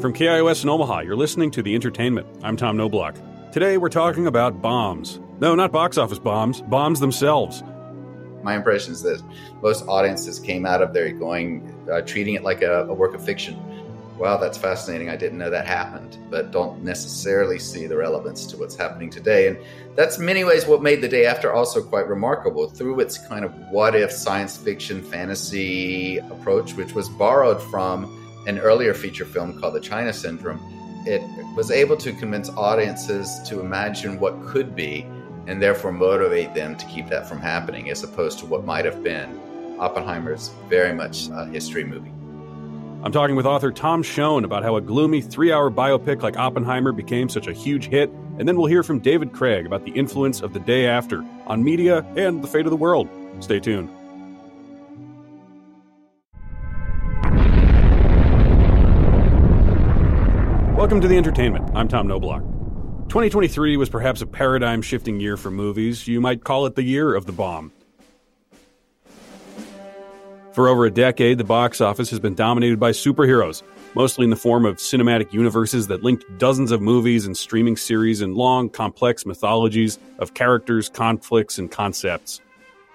From KIOS in Omaha, you're listening to The Entertainment. I'm Tom Noblock. Today we're talking about bombs. No, not box office bombs, bombs themselves. My impression is that most audiences came out of there going, uh, treating it like a, a work of fiction. Wow, that's fascinating. I didn't know that happened, but don't necessarily see the relevance to what's happening today. And that's many ways what made The Day After also quite remarkable through its kind of what if science fiction fantasy approach, which was borrowed from an earlier feature film called The China Syndrome. It was able to convince audiences to imagine what could be and therefore motivate them to keep that from happening as opposed to what might have been Oppenheimer's very much a history movie. I'm talking with author Tom Shone about how a gloomy three hour biopic like Oppenheimer became such a huge hit, and then we'll hear from David Craig about the influence of the day after on media and the fate of the world. Stay tuned. Welcome to the entertainment. I'm Tom Noblock. 2023 was perhaps a paradigm shifting year for movies. You might call it the year of the bomb. For over a decade, the box office has been dominated by superheroes, mostly in the form of cinematic universes that linked dozens of movies and streaming series and long, complex mythologies of characters, conflicts, and concepts.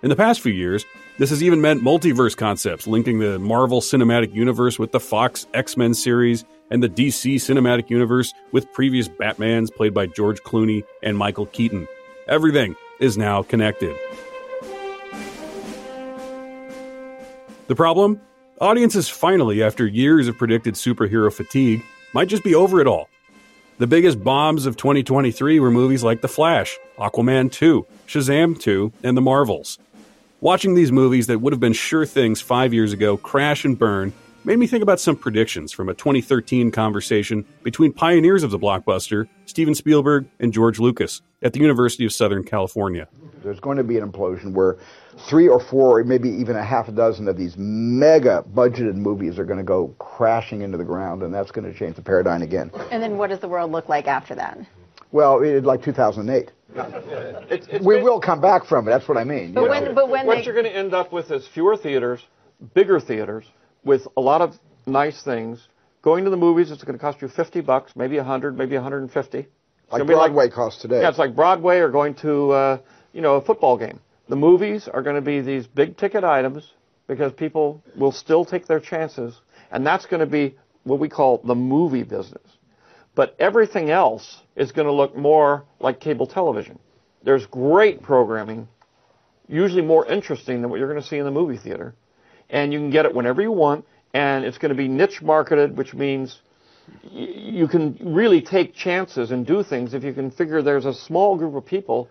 In the past few years, this has even meant multiverse concepts, linking the Marvel Cinematic Universe with the Fox X Men series and the DC Cinematic Universe with previous Batmans played by George Clooney and Michael Keaton. Everything is now connected. The problem? Audiences finally, after years of predicted superhero fatigue, might just be over it all. The biggest bombs of 2023 were movies like The Flash, Aquaman 2, Shazam 2, and The Marvels. Watching these movies that would have been sure things five years ago crash and burn made me think about some predictions from a 2013 conversation between pioneers of the blockbuster, Steven Spielberg and George Lucas, at the University of Southern California. There's going to be an implosion where three or four, or maybe even a half a dozen of these mega budgeted movies are going to go crashing into the ground, and that's going to change the paradigm again. And then what does the world look like after that? Well, it, like 2008. It's, it's We will come back from it. That's what I mean. But you when, know. but when what they, you're going to end up with is fewer theaters, bigger theaters, with a lot of nice things. Going to the movies, it's going to cost you 50 bucks, maybe 100, maybe 150. It's like Broadway costs today. Yeah, it's like Broadway or going to, uh, you know, a football game. The movies are going to be these big ticket items because people will still take their chances, and that's going to be what we call the movie business. But everything else is going to look more like cable television. There's great programming, usually more interesting than what you're going to see in the movie theater, and you can get it whenever you want, and it's going to be niche marketed, which means you can really take chances and do things if you can figure there's a small group of people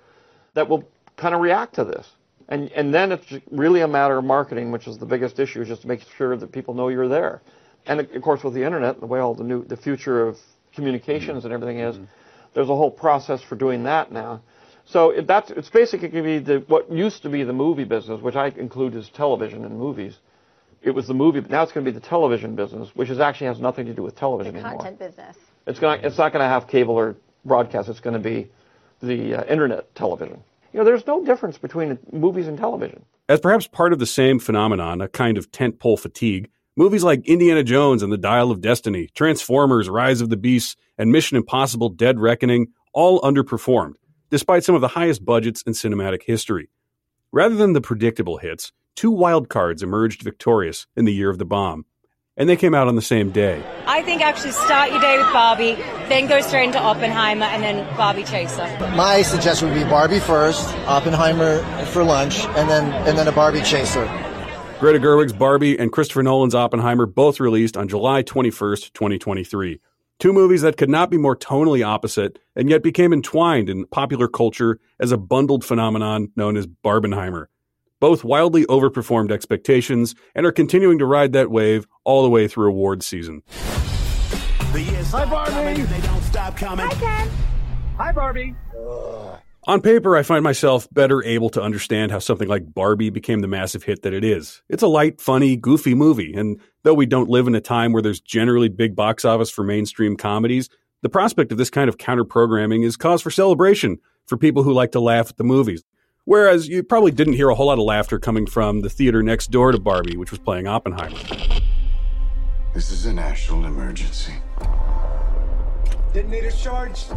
that will kind of react to this. And, and then it's really a matter of marketing, which is the biggest issue, is just to make sure that people know you're there. And of course, with the internet, the way all the new, the future of communications and everything is, mm-hmm. there's a whole process for doing that now. So it, that's it's basically going to be the, what used to be the movie business, which I include as television and movies. It was the movie, but now it's going to be the television business, which is actually has nothing to do with television the anymore. content business. It's going it's not going to have cable or broadcast. It's going to be the uh, internet television. You know, there's no difference between movies and television. As perhaps part of the same phenomenon, a kind of tentpole fatigue, movies like Indiana Jones and the Dial of Destiny, Transformers, Rise of the Beasts, and Mission Impossible Dead Reckoning all underperformed, despite some of the highest budgets in cinematic history. Rather than the predictable hits, two wild cards emerged victorious in the year of the bomb, and they came out on the same day. I think actually start your day with Barbie, then go straight into Oppenheimer, and then Barbie Chaser. My suggestion would be Barbie first, Oppenheimer for lunch, and then and then a Barbie chaser. Greta Gerwig's Barbie and Christopher Nolan's Oppenheimer both released on July 21st, 2023. Two movies that could not be more tonally opposite and yet became entwined in popular culture as a bundled phenomenon known as Barbenheimer. Both wildly overperformed expectations and are continuing to ride that wave all the way through awards season. Hi, Barbie. They don't stop coming. Hi, Barbie. On paper, I find myself better able to understand how something like Barbie became the massive hit that it is. It's a light, funny, goofy movie, and though we don't live in a time where there's generally big box office for mainstream comedies, the prospect of this kind of counter programming is cause for celebration for people who like to laugh at the movies. Whereas you probably didn't hear a whole lot of laughter coming from the theater next door to Barbie, which was playing Oppenheimer. This is a national emergency. Detonator charged.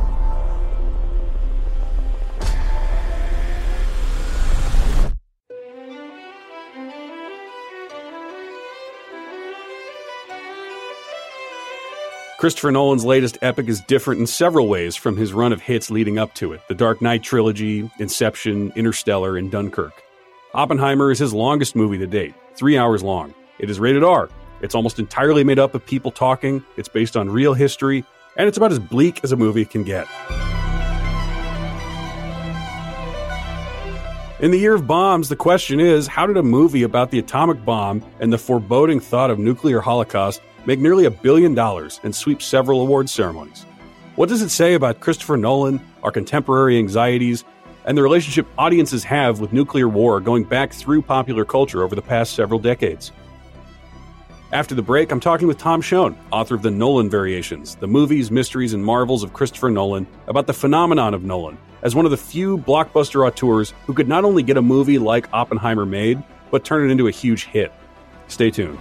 Christopher Nolan's latest epic is different in several ways from his run of hits leading up to it The Dark Knight trilogy, Inception, Interstellar, and Dunkirk. Oppenheimer is his longest movie to date, three hours long. It is rated R. It's almost entirely made up of people talking, it's based on real history, and it's about as bleak as a movie can get. In the year of bombs, the question is how did a movie about the atomic bomb and the foreboding thought of nuclear holocaust make nearly a billion dollars and sweep several awards ceremonies? What does it say about Christopher Nolan, our contemporary anxieties, and the relationship audiences have with nuclear war going back through popular culture over the past several decades? After the break, I'm talking with Tom Shone, author of the Nolan Variations, the movies, mysteries, and marvels of Christopher Nolan, about the phenomenon of Nolan as one of the few blockbuster auteurs who could not only get a movie like Oppenheimer made, but turn it into a huge hit. Stay tuned.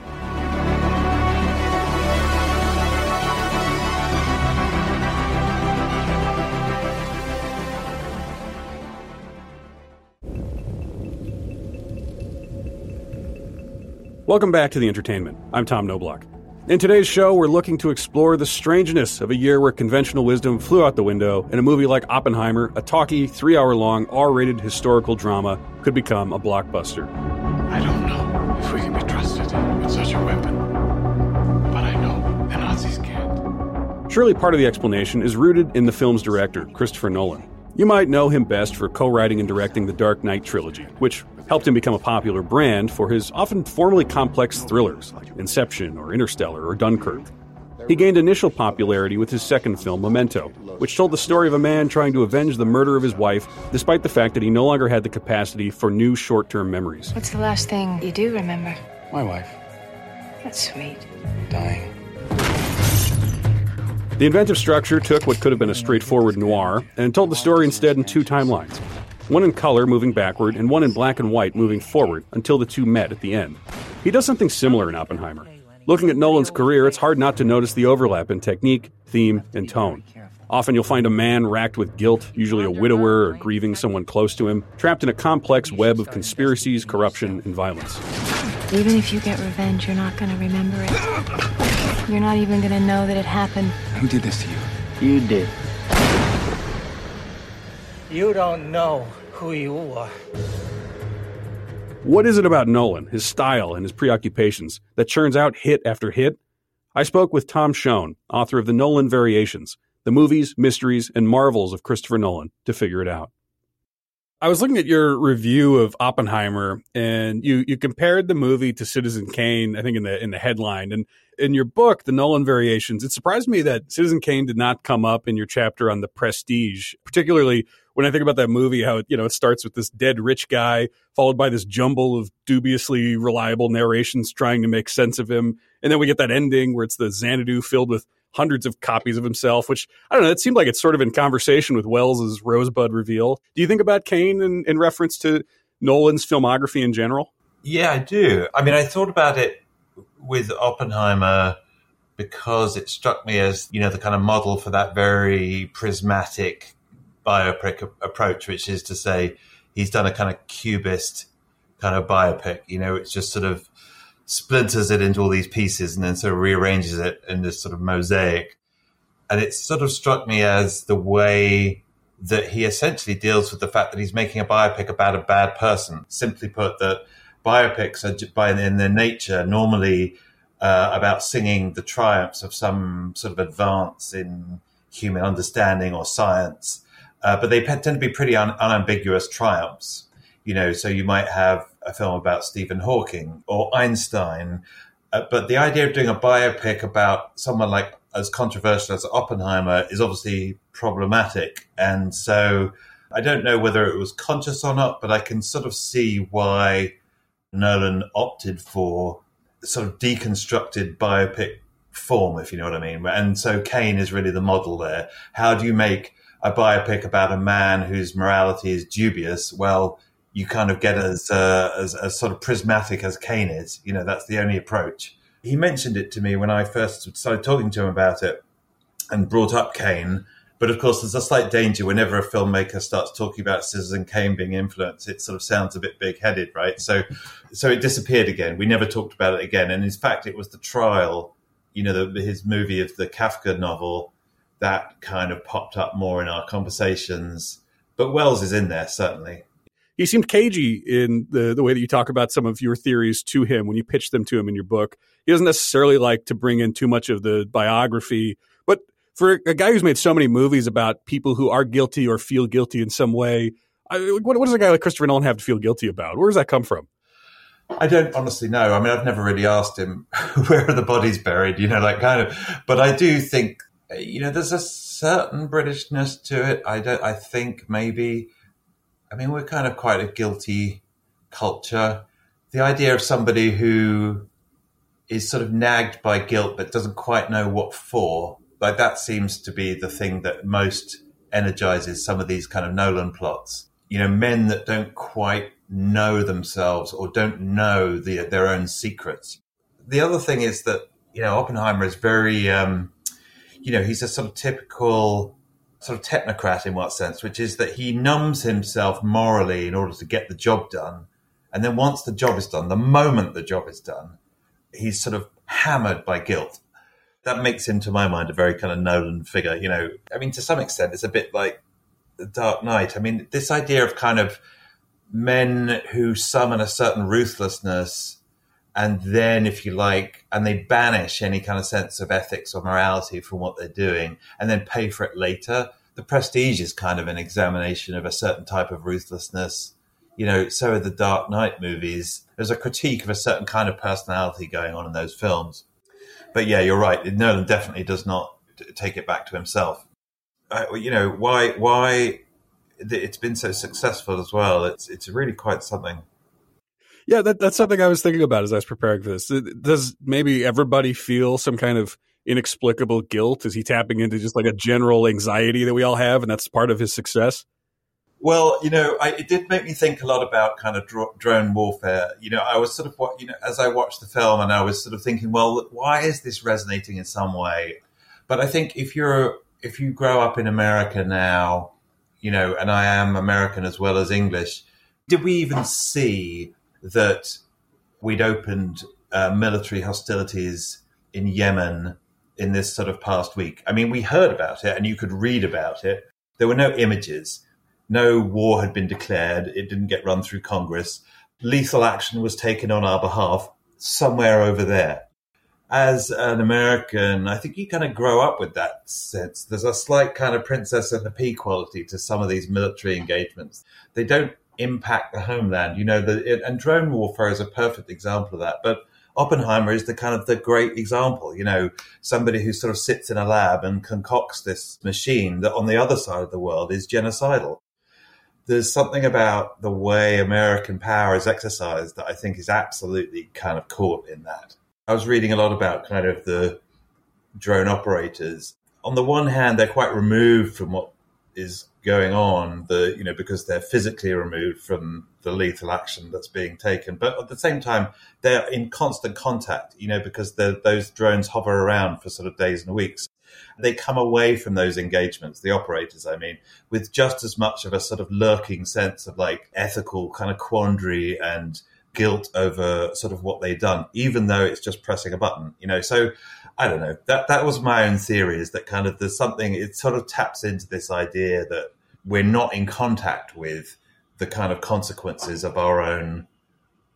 Welcome back to the entertainment. I'm Tom Noblock. In today's show, we're looking to explore the strangeness of a year where conventional wisdom flew out the window and a movie like Oppenheimer, a talky, three hour long, R rated historical drama, could become a blockbuster. I don't know if we can be trusted with such a weapon, but I know the Nazis can't. Surely part of the explanation is rooted in the film's director, Christopher Nolan. You might know him best for co writing and directing the Dark Knight trilogy, which helped him become a popular brand for his often formally complex thrillers like Inception or Interstellar or Dunkirk. He gained initial popularity with his second film, Memento, which told the story of a man trying to avenge the murder of his wife despite the fact that he no longer had the capacity for new short term memories. What's the last thing you do remember? My wife That's sweet. dying. The inventive structure took what could have been a straightforward noir and told the story instead in two timelines one in color moving backward and one in black and white moving forward until the two met at the end. He does something similar in Oppenheimer. Looking at Nolan's career, it's hard not to notice the overlap in technique, theme, and tone. Often you'll find a man racked with guilt, usually a widower or grieving someone close to him, trapped in a complex web of conspiracies, corruption, and violence. Even if you get revenge, you're not going to remember it. You're not even going to know that it happened. Who did this to you? You did. You don't know who you are. What is it about Nolan, his style, and his preoccupations that churns out hit after hit? I spoke with Tom Shone, author of the Nolan Variations, the movies, mysteries, and marvels of Christopher Nolan, to figure it out. I was looking at your review of Oppenheimer, and you you compared the movie to Citizen Kane. I think in the in the headline, and in your book, the Nolan Variations, it surprised me that Citizen Kane did not come up in your chapter on the Prestige, particularly when I think about that movie. How it, you know it starts with this dead rich guy, followed by this jumble of dubiously reliable narrations trying to make sense of him, and then we get that ending where it's the Xanadu filled with hundreds of copies of himself, which I don't know. It seemed like it's sort of in conversation with Welles's Rosebud reveal. Do you think about Kane in, in reference to Nolan's filmography in general? Yeah, I do. I mean, I thought about it with Oppenheimer because it struck me as you know the kind of model for that very prismatic biopic approach, which is to say he's done a kind of cubist kind of biopic. You know, it's just sort of splinters it into all these pieces and then sort of rearranges it in this sort of mosaic. And it sort of struck me as the way that he essentially deals with the fact that he's making a biopic about a bad person. Simply put, that biopics are, by in their nature, normally uh, about singing the triumphs of some sort of advance in human understanding or science. Uh, but they tend to be pretty un- unambiguous triumphs. You know, so you might have a film about Stephen Hawking or Einstein. Uh, but the idea of doing a biopic about someone like as controversial as Oppenheimer is obviously problematic. And so I don't know whether it was conscious or not, but I can sort of see why Nolan opted for sort of deconstructed biopic form, if you know what I mean. And so Kane is really the model there. How do you make a biopic about a man whose morality is dubious? Well, you kind of get as, uh, as as sort of prismatic as Kane is. You know, that's the only approach. He mentioned it to me when I first started talking to him about it, and brought up Kane. But of course, there's a slight danger whenever a filmmaker starts talking about Citizen Kane being influenced. It sort of sounds a bit big-headed, right? So, so it disappeared again. We never talked about it again. And in fact, it was the trial, you know, the, his movie of the Kafka novel that kind of popped up more in our conversations. But Welles is in there certainly. He seemed cagey in the the way that you talk about some of your theories to him when you pitch them to him in your book. He doesn't necessarily like to bring in too much of the biography, but for a guy who's made so many movies about people who are guilty or feel guilty in some way, I, what, what does a guy like Christopher Nolan have to feel guilty about? Where does that come from? I don't honestly know. I mean, I've never really asked him where are the bodies buried, you know, like kind of. But I do think, you know, there's a certain Britishness to it. I don't. I think maybe. I mean, we're kind of quite a guilty culture. The idea of somebody who is sort of nagged by guilt but doesn't quite know what for, like that seems to be the thing that most energizes some of these kind of Nolan plots. You know, men that don't quite know themselves or don't know the, their own secrets. The other thing is that, you know, Oppenheimer is very, um, you know, he's a sort of typical sort of technocrat in what sense, which is that he numbs himself morally in order to get the job done. And then once the job is done, the moment the job is done, he's sort of hammered by guilt. That makes him, to my mind, a very kind of Nolan figure. You know, I mean, to some extent, it's a bit like The Dark Knight. I mean, this idea of kind of men who summon a certain ruthlessness and then, if you like, and they banish any kind of sense of ethics or morality from what they're doing and then pay for it later. The prestige is kind of an examination of a certain type of ruthlessness. You know, so are the Dark Knight movies. There's a critique of a certain kind of personality going on in those films. But yeah, you're right. Nolan definitely does not take it back to himself. Uh, you know, why, why it's been so successful as well. It's, it's really quite something. Yeah, that, that's something I was thinking about as I was preparing for this. Does maybe everybody feel some kind of inexplicable guilt? Is he tapping into just like a general anxiety that we all have, and that's part of his success? Well, you know, I, it did make me think a lot about kind of dro- drone warfare. You know, I was sort of you know as I watched the film, and I was sort of thinking, well, why is this resonating in some way? But I think if you're if you grow up in America now, you know, and I am American as well as English, did we even see that we'd opened uh, military hostilities in Yemen in this sort of past week. I mean, we heard about it and you could read about it. There were no images. No war had been declared. It didn't get run through Congress. Lethal action was taken on our behalf somewhere over there. As an American, I think you kind of grow up with that sense. There's a slight kind of princess and the pea quality to some of these military engagements. They don't impact the homeland. You know, the, and drone warfare is a perfect example of that. But Oppenheimer is the kind of the great example. You know, somebody who sort of sits in a lab and concocts this machine that on the other side of the world is genocidal. There's something about the way American power is exercised that I think is absolutely kind of caught in that. I was reading a lot about kind of the drone operators. On the one hand, they're quite removed from what is going on the you know because they're physically removed from the lethal action that's being taken. But at the same time they're in constant contact you know because those drones hover around for sort of days and weeks. They come away from those engagements the operators i mean with just as much of a sort of lurking sense of like ethical kind of quandary and guilt over sort of what they've done even though it's just pressing a button you know. So I don't know. That that was my own theory. Is that kind of there's something. It sort of taps into this idea that we're not in contact with the kind of consequences of our own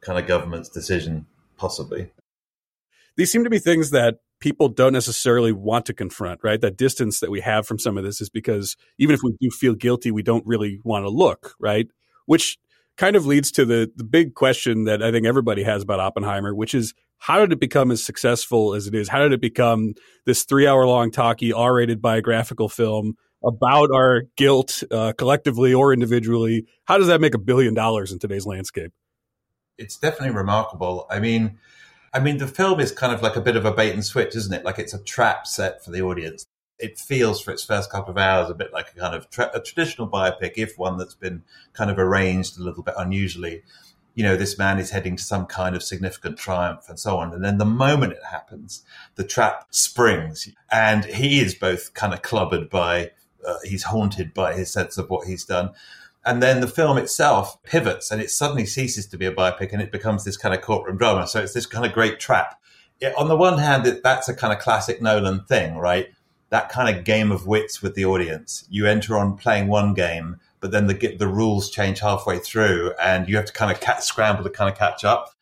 kind of government's decision, possibly. These seem to be things that people don't necessarily want to confront, right? That distance that we have from some of this is because even if we do feel guilty, we don't really want to look, right? Which kind of leads to the the big question that I think everybody has about Oppenheimer, which is how did it become as successful as it is? How did it become this three hour long talkie, R rated biographical film about our guilt uh, collectively or individually? How does that make a billion dollars in today's landscape? It's definitely remarkable. I mean, I mean, the film is kind of like a bit of a bait and switch, isn't it? Like it's a trap set for the audience. It feels for its first couple of hours a bit like a kind of tra- a traditional biopic, if one that's been kind of arranged a little bit unusually. You know, this man is heading to some kind of significant triumph and so on. And then the moment it happens, the trap springs and he is both kind of clubbered by, uh, he's haunted by his sense of what he's done. And then the film itself pivots and it suddenly ceases to be a biopic and it becomes this kind of courtroom drama. So it's this kind of great trap. Yeah, on the one hand, that's a kind of classic Nolan thing, right? That kind of game of wits with the audience. You enter on playing one game but then the the rules change halfway through, and you have to kind of cat, scramble to kind of catch up.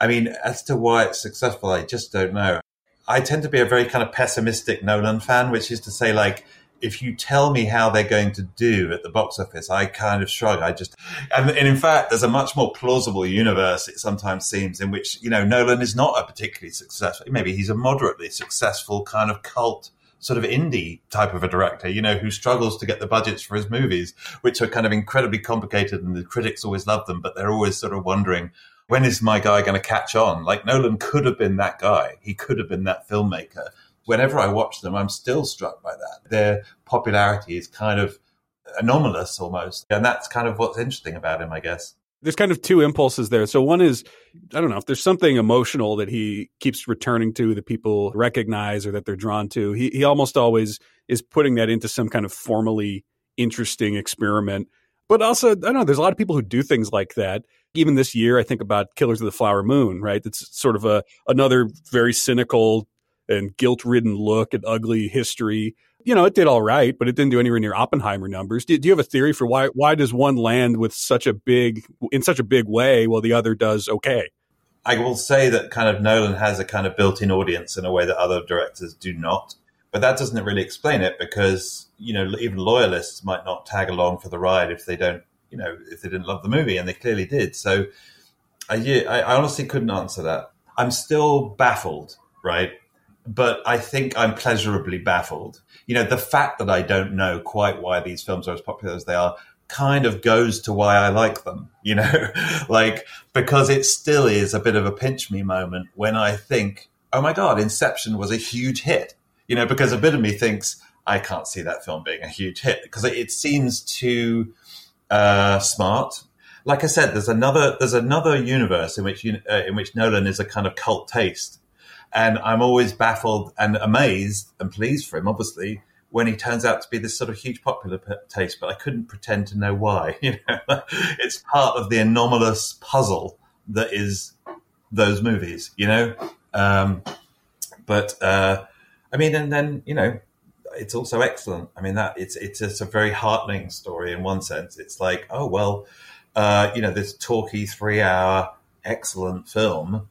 I mean, as to why it's successful, I just don't know. I tend to be a very kind of pessimistic Nolan fan, which is to say, like, if you tell me how they're going to do at the box office, I kind of shrug. I just, and, and, in fact, there's a much more plausible universe, it sometimes seems, in which, you know, Nolan is not a particularly successful, maybe he's a moderately successful kind of cult sort of indie type of a director, you know, who struggles to get the budgets for his movies, which are kind of incredibly complicated and the critics always love them, but they're always sort of wondering, when is my guy going to catch on? Like Nolan could have been that guy. He could have been that filmmaker. Whenever I watch them, I'm still struck by that. Their popularity is kind of anomalous almost. And that's kind of what's interesting about him, I guess there's kind of two impulses there. So one is, I don't know, if there's something emotional that he keeps returning to that people recognize or that they're drawn to, he, he almost always is putting that into some kind of formally interesting experiment. But also, I don't know, there's a lot of people who do things like that. Even this year, I think about Killers of the Flower Moon, right? It's sort of a another very cynical and guilt ridden look at ugly history you know, it did all right, but it didn't do anywhere near Oppenheimer numbers. Do, do, you have a theory for why why does one land with such a big in such a big way while the other does okay? I will say that kind of Nolan has a kind of built-in audience in a way that other directors do not. But that doesn't really explain it because, you know, even loyalists might not tag along for the ride if they don't, you know, if they didn't love the movie and they clearly did. So I, I honestly couldn't answer that. I'm still baffled, right? But I think I'm pleasurably baffled. You know, the fact that I don't know quite why these films are as popular as they are kind of goes to why I like them, you know, like because it still is a bit of a pinch me moment when I think, oh my God, Inception was a huge hit, you know, because a bit of me thinks I can't see that film being a huge hit because it seems too uh, smart. Like I said, there's another there's another universe in which uh, in which Nolan is a kind of cult taste and I'm always baffled and amazed and pleased for him, obviously, when he turns out to be this sort of huge popular taste, but I couldn't pretend to know why. You know, it's part of the anomalous puzzle that is those movies. You know, um, but uh, I mean, and then you know, it's also excellent. I mean, that it's it's just a very heartening story in one sense. It's like, oh well, uh, you know, this talky three hour excellent film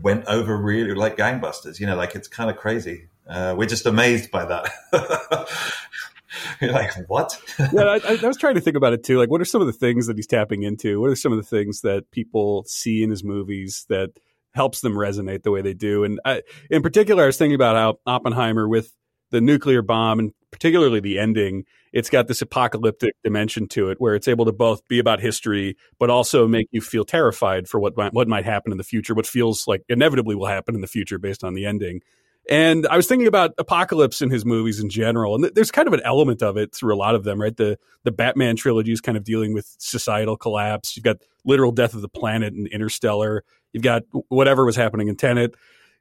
went over really like gangbusters. You know, like it's kind of crazy. Uh, we're just amazed by that. You're like, what? yeah, I, I, was trying to think about it too. Like, what are some of the things that he's tapping into? What are some of the things that people see in his movies that helps them resonate the way they do? And I, in particular, I was thinking about how Oppenheimer with the nuclear bomb and particularly the ending, it's got this apocalyptic dimension to it where it's able to both be about history, but also make you feel terrified for what might, what might happen in the future, what feels like inevitably will happen in the future based on the ending. And I was thinking about apocalypse in his movies in general, and there's kind of an element of it through a lot of them, right? The the Batman trilogy is kind of dealing with societal collapse. You've got literal death of the planet in Interstellar. You've got whatever was happening in Tenet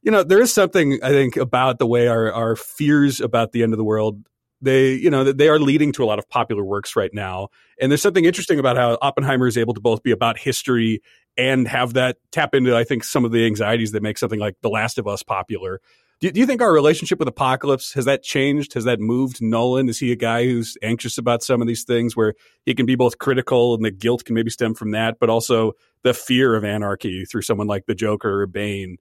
you know, there is something I think about the way our our fears about the end of the world they you know they are leading to a lot of popular works right now. And there's something interesting about how oppenheimer is able to both be about history and have that tap into i think some of the anxieties that make something like the last of us popular. Do, do you think our relationship with apocalypse has that changed? Has that moved nolan? Is he a guy who's anxious about some of these things where he can be both critical and the guilt can maybe stem from that but also the fear of anarchy through someone like the joker or bane?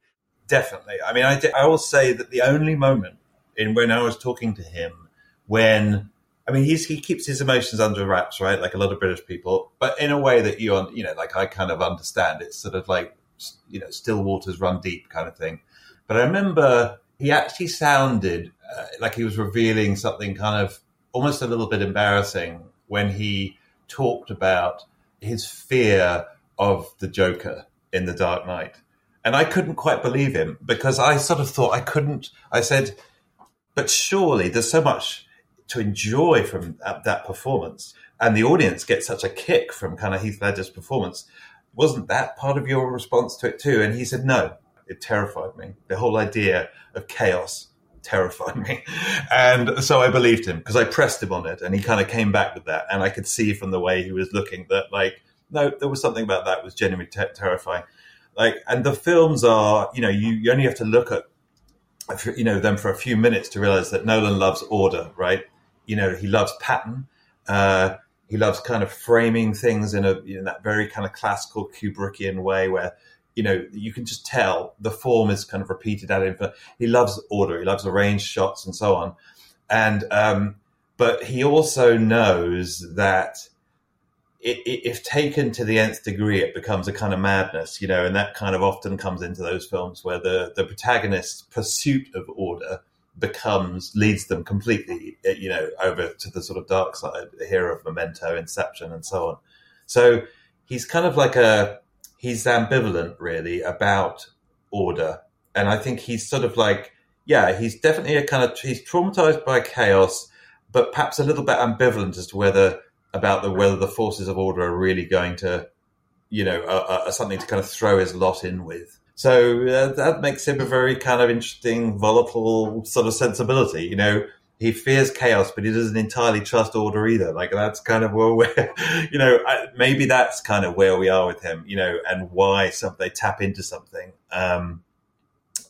Definitely. I mean, I, I will say that the only moment in when I was talking to him when I mean, he's, he keeps his emotions under wraps, right? Like a lot of British people, but in a way that you, you know, like I kind of understand. It's sort of like, you know, still waters run deep kind of thing. But I remember he actually sounded uh, like he was revealing something kind of almost a little bit embarrassing when he talked about his fear of the Joker in The Dark Knight. And I couldn't quite believe him because I sort of thought I couldn't. I said, but surely there's so much to enjoy from that, that performance. And the audience gets such a kick from kind of Heath Ledger's performance. wasn't that part of your response to it too? And he said, no, it terrified me. The whole idea of chaos terrified me. And so I believed him because I pressed him on it and he kind of came back with that. And I could see from the way he was looking that, like, no, there was something about that was genuinely ter- terrifying. Like, and the films are, you know, you, you only have to look at, you know, them for a few minutes to realize that Nolan loves order, right? You know, he loves pattern. Uh, he loves kind of framing things in a in that very kind of classical Kubrickian way where you know you can just tell the form is kind of repeated at him. But he loves order. He loves arranged shots and so on. And um, but he also knows that if taken to the nth degree, it becomes a kind of madness, you know, and that kind of often comes into those films where the the protagonist's pursuit of order becomes leads them completely, eh, you know, over to the sort of dark side here of Memento, Inception, and so on. So he's kind of like a he's ambivalent really about order, and I think he's sort of like yeah, he's definitely a kind of he's traumatized by chaos, but perhaps a little bit ambivalent as to whether about the whether the forces of order are really going to, you know, are something to kind of throw his lot in with. So uh, that makes him a very kind of interesting, volatile sort of sensibility. You know, he fears chaos, but he doesn't entirely trust order either. Like that's kind of where you know, maybe that's kind of where we are with him. You know, and why some they tap into something. Um,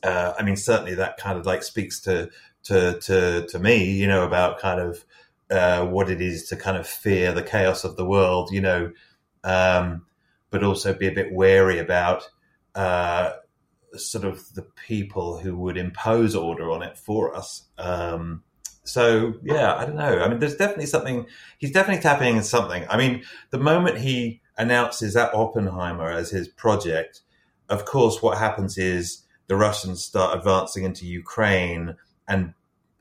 uh, I mean, certainly that kind of like speaks to to to to me. You know, about kind of uh, what it is to kind of fear the chaos of the world. You know, um, but also be a bit wary about uh, sort of the people who would impose order on it for us. Um, so yeah, I don't know. I mean, there's definitely something. He's definitely tapping into something. I mean, the moment he announces that Oppenheimer as his project, of course, what happens is the Russians start advancing into Ukraine and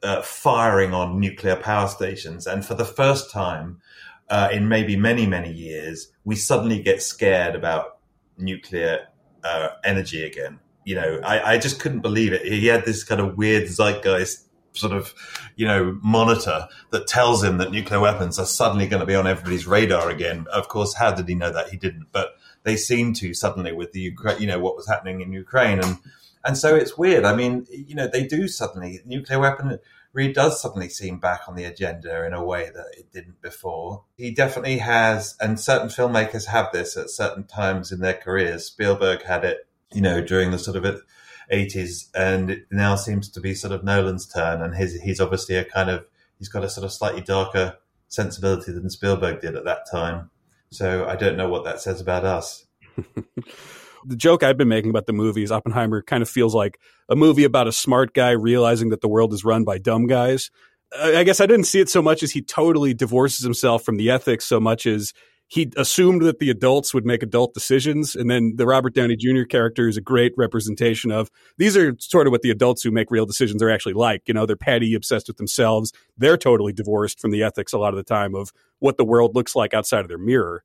uh, firing on nuclear power stations, and for the first time uh, in maybe many many years, we suddenly get scared about nuclear uh, energy again. You know, I, I just couldn't believe it. He had this kind of weird zeitgeist sort of, you know, monitor that tells him that nuclear weapons are suddenly going to be on everybody's radar again. Of course, how did he know that? He didn't, but they seem to suddenly with the Ukraine, you know, what was happening in Ukraine. And, and so it's weird. I mean, you know, they do suddenly, nuclear weapon really does suddenly seem back on the agenda in a way that it didn't before. He definitely has, and certain filmmakers have this at certain times in their careers. Spielberg had it, you know, during the sort of 80s, and it now seems to be sort of Nolan's turn. And his, he's obviously a kind of, he's got a sort of slightly darker sensibility than Spielberg did at that time. So I don't know what that says about us. the joke I've been making about the movie is Oppenheimer kind of feels like a movie about a smart guy realizing that the world is run by dumb guys. I guess I didn't see it so much as he totally divorces himself from the ethics so much as he assumed that the adults would make adult decisions. And then the Robert Downey Jr. character is a great representation of these are sort of what the adults who make real decisions are actually like. You know, they're petty, obsessed with themselves. They're totally divorced from the ethics a lot of the time of what the world looks like outside of their mirror.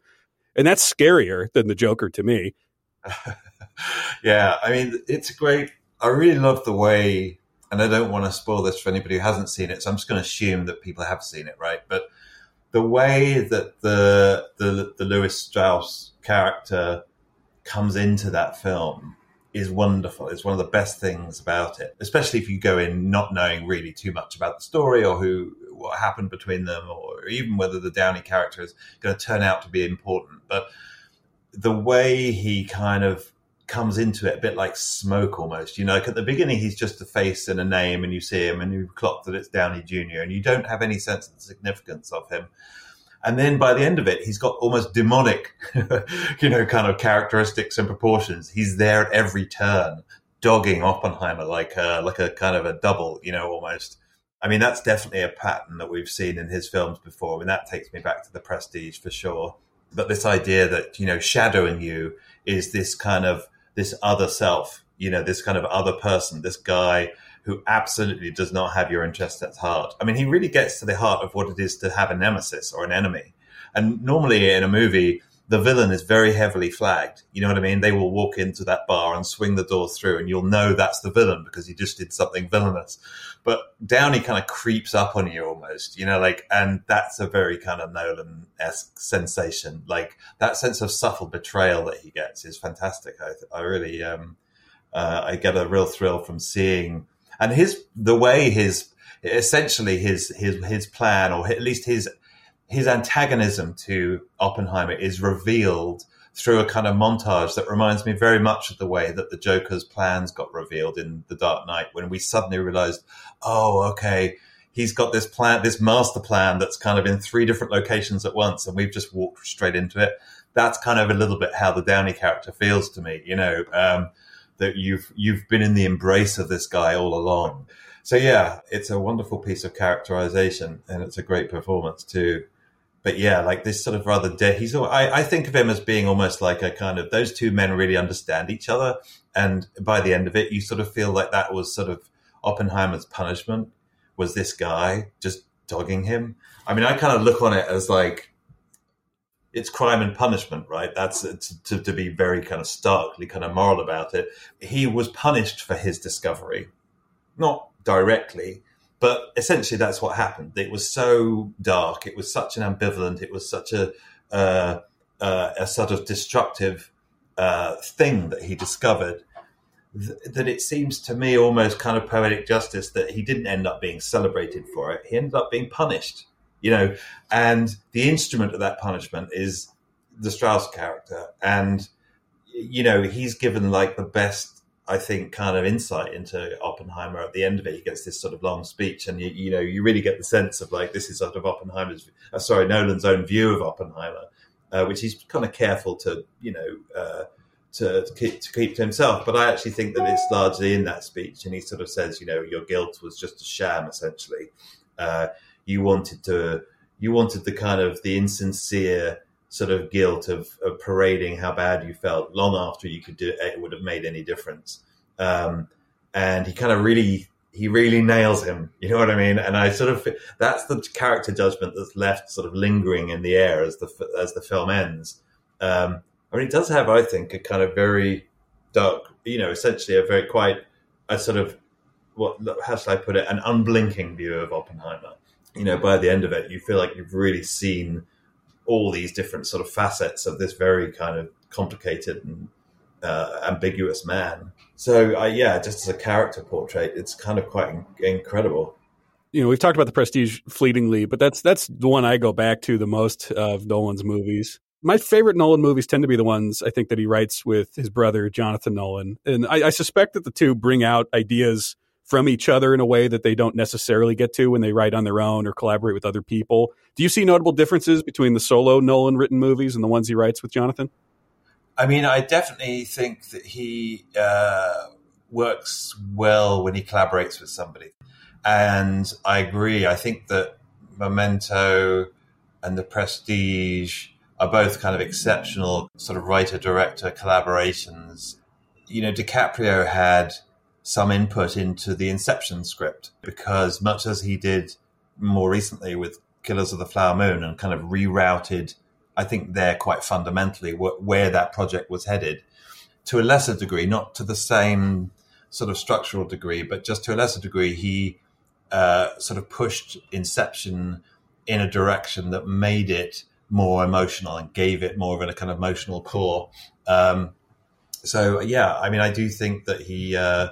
And that's scarier than the Joker to me. yeah, I mean, it's great. I really love the way, and I don't want to spoil this for anybody who hasn't seen it, so I'm just going to assume that people have seen it, right? But the way that the the, the Lewis Strauss character comes into that film is wonderful. It's one of the best things about it, especially if you go in not knowing really too much about the story or who what happened between them, or even whether the Downey character is going to turn out to be important. But the way he kind of comes into it a bit like smoke almost. You know, like at the beginning, he's just a face and a name, and you see him and you clock that it's Downey Jr., and you don't have any sense of the significance of him. And then by the end of it, he's got almost demonic, you know, kind of characteristics and proportions. He's there at every turn, dogging Oppenheimer like a, like a kind of a double, you know, almost. I mean, that's definitely a pattern that we've seen in his films before. I mean, that takes me back to the Prestige for sure. But this idea that, you know, shadowing you is this kind of this other self, you know, this kind of other person, this guy who absolutely does not have your interests at heart. I mean, he really gets to the heart of what it is to have a nemesis or an enemy. And normally in a movie, the villain is very heavily flagged. You know what I mean? They will walk into that bar and swing the door through, and you'll know that's the villain because he just did something villainous. But Downey kind of creeps up on you almost, you know, like, and that's a very kind of Nolan esque sensation. Like that sense of subtle betrayal that he gets is fantastic. I, I really, um, uh, I get a real thrill from seeing, and his the way his essentially his his his plan, or at least his his antagonism to Oppenheimer is revealed through a kind of montage that reminds me very much of the way that the Joker's plans got revealed in The Dark Knight when we suddenly realized, oh, okay, he's got this plan, this master plan that's kind of in three different locations at once, and we've just walked straight into it. That's kind of a little bit how the Downey character feels to me, you know, um, that you've you've been in the embrace of this guy all along. So yeah, it's a wonderful piece of characterization, and it's a great performance too but yeah, like this sort of rather dead. He's. I, I think of him as being almost like a kind of those two men really understand each other, and by the end of it, you sort of feel like that was sort of Oppenheimer's punishment was this guy just dogging him. I mean, I kind of look on it as like it's crime and punishment, right? That's uh, to, to be very kind of starkly kind of moral about it. He was punished for his discovery, not directly, but essentially, that's what happened. It was so dark. It was such an ambivalent. It was such a uh, uh, a sort of destructive uh, thing that he discovered th- that it seems to me almost kind of poetic justice that he didn't end up being celebrated for it. He ended up being punished, you know, and the instrument of that punishment is the Strauss character, and you know he's given like the best I think, kind of insight into Oppenheimer. At the end of it, he gets this sort of long speech, and you, you know, you really get the sense of like this is sort of Oppenheimer's, uh, sorry, Nolan's own view of Oppenheimer, uh, which he's kind of careful to, you know, uh, to, to, keep, to keep to himself. But I actually think that it's largely in that speech, and he sort of says, you know, your guilt was just a sham, essentially. Uh, you wanted to, you wanted the kind of the insincere sort of guilt of, of, parading how bad you felt long after you could do it, would have made any difference. Um, and he kind of really, he really nails him. You know what I mean? And I sort of, that's the character judgment that's left sort of lingering in the air as the, as the film ends. Um, I mean, it does have, I think, a kind of very dark, you know, essentially a very quite, a sort of, what, how should I put it, an unblinking view of Oppenheimer. You know, by the end of it, you feel like you've really seen all these different sort of facets of this very kind of complicated and uh, ambiguous man. So uh, yeah, just as a character portrait, it's kind of quite in- incredible. You know, we've talked about the Prestige fleetingly, but that's that's the one I go back to the most of Nolan's movies. My favorite Nolan movies tend to be the ones I think that he writes with his brother Jonathan Nolan, and I, I suspect that the two bring out ideas from each other in a way that they don't necessarily get to when they write on their own or collaborate with other people. Do you see notable differences between the solo Nolan written movies and the ones he writes with Jonathan? I mean, I definitely think that he uh, works well when he collaborates with somebody. And I agree. I think that Memento and The Prestige are both kind of exceptional sort of writer director collaborations. You know, DiCaprio had some input into the Inception script because much as he did more recently with Killers of the Flower Moon and kind of rerouted, I think there quite fundamentally where that project was headed to a lesser degree, not to the same sort of structural degree, but just to a lesser degree, he uh, sort of pushed Inception in a direction that made it more emotional and gave it more of a kind of emotional core. Um, so yeah, I mean, I do think that he, uh,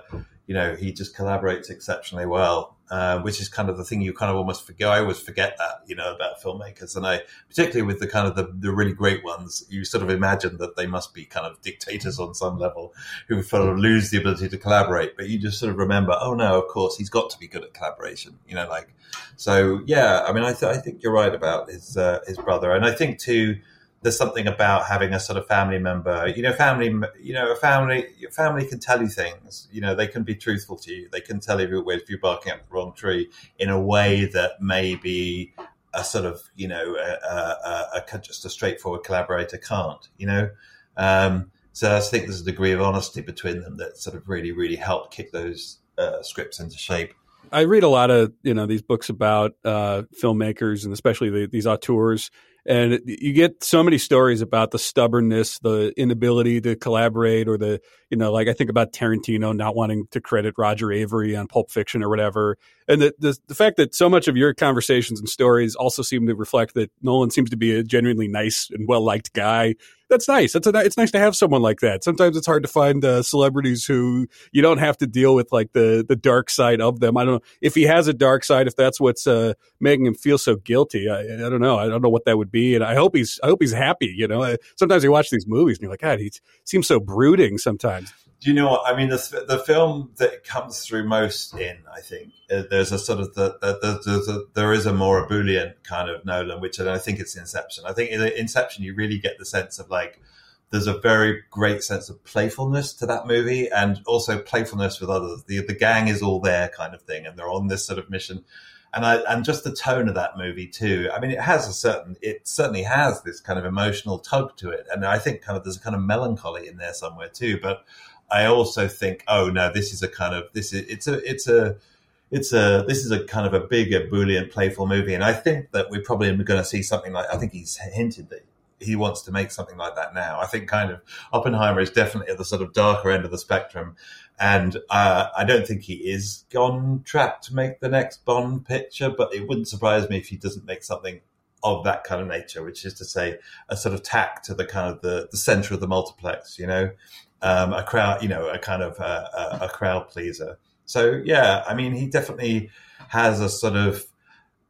you know, he just collaborates exceptionally well, uh, which is kind of the thing you kind of almost forget. I always forget that, you know, about filmmakers, and I particularly with the kind of the, the really great ones, you sort of imagine that they must be kind of dictators on some level who sort of lose the ability to collaborate, but you just sort of remember, oh no, of course he's got to be good at collaboration, you know, like so. Yeah, I mean, I, th- I think you're right about his uh, his brother, and I think too there's something about having a sort of family member. You know, family. You know, a family. Your family can tell you things. You know, they can be truthful to you. They can tell you if you're barking up the wrong tree in a way that maybe a sort of you know a, a, a just a straightforward collaborator can't. You know. Um, so I think there's a degree of honesty between them that sort of really, really helped kick those uh, scripts into shape. I read a lot of you know these books about uh, filmmakers and especially the, these auteurs, And you get so many stories about the stubbornness, the inability to collaborate, or the, you know, like I think about Tarantino not wanting to credit Roger Avary on Pulp Fiction or whatever. And the, the, the fact that so much of your conversations and stories also seem to reflect that Nolan seems to be a genuinely nice and well liked guy that's nice. That's a, it's nice to have someone like that. Sometimes it's hard to find uh, celebrities who you don't have to deal with like the the dark side of them. I don't know if he has a dark side, if that's what's uh, making him feel so guilty. I, I, don't know. I don't know what that would be, and I hope he's I hope he's happy. You know, sometimes you watch these movies and you're like, God, he seems so brooding sometimes. Do you know what I mean? The, the film that comes through most in, I think, uh, there's a sort of the, the, the, there is a more ebullient kind of Nolan, which I think it's Inception. I think in Inception you really get the sense of like there's a very great sense of playfulness to that movie, and also playfulness with others. The the gang is all there, kind of thing, and they're on this sort of mission. And I, and just the tone of that movie too. I mean, it has a certain, it certainly has this kind of emotional tug to it, and I think kind of there's a kind of melancholy in there somewhere too. But I also think, oh no, this is a kind of this is it's a it's a it's a this is a kind of a big brilliant playful movie, and I think that we're probably going to see something like I think he's hinted that he wants to make something like that now. I think kind of Oppenheimer is definitely at the sort of darker end of the spectrum, and uh, I don't think he is on track to make the next Bond picture. But it wouldn't surprise me if he doesn't make something of that kind of nature, which is to say, a sort of tack to the kind of the, the center of the multiplex. You know, um, a crowd, you know, a kind of uh, a, a, crowd pleaser. So yeah, I mean, he definitely has a sort of.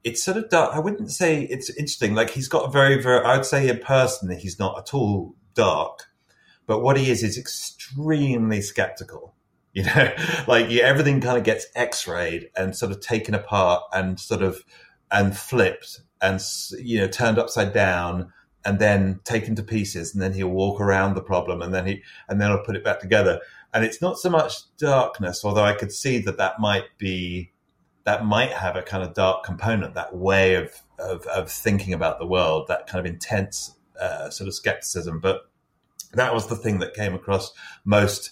It's sort of dark. I wouldn't say it's interesting. Like he's got a very, very. I would say in person he's not at all dark, but what he is is extremely skeptical. You know, like yeah, everything kind of gets X-rayed and sort of taken apart and sort of and flipped and you know turned upside down and then taken to pieces and then he'll walk around the problem and then he and then he'll put it back together. And it's not so much darkness although i could see that that might be that might have a kind of dark component that way of of, of thinking about the world that kind of intense uh, sort of skepticism. But that was the thing that came across most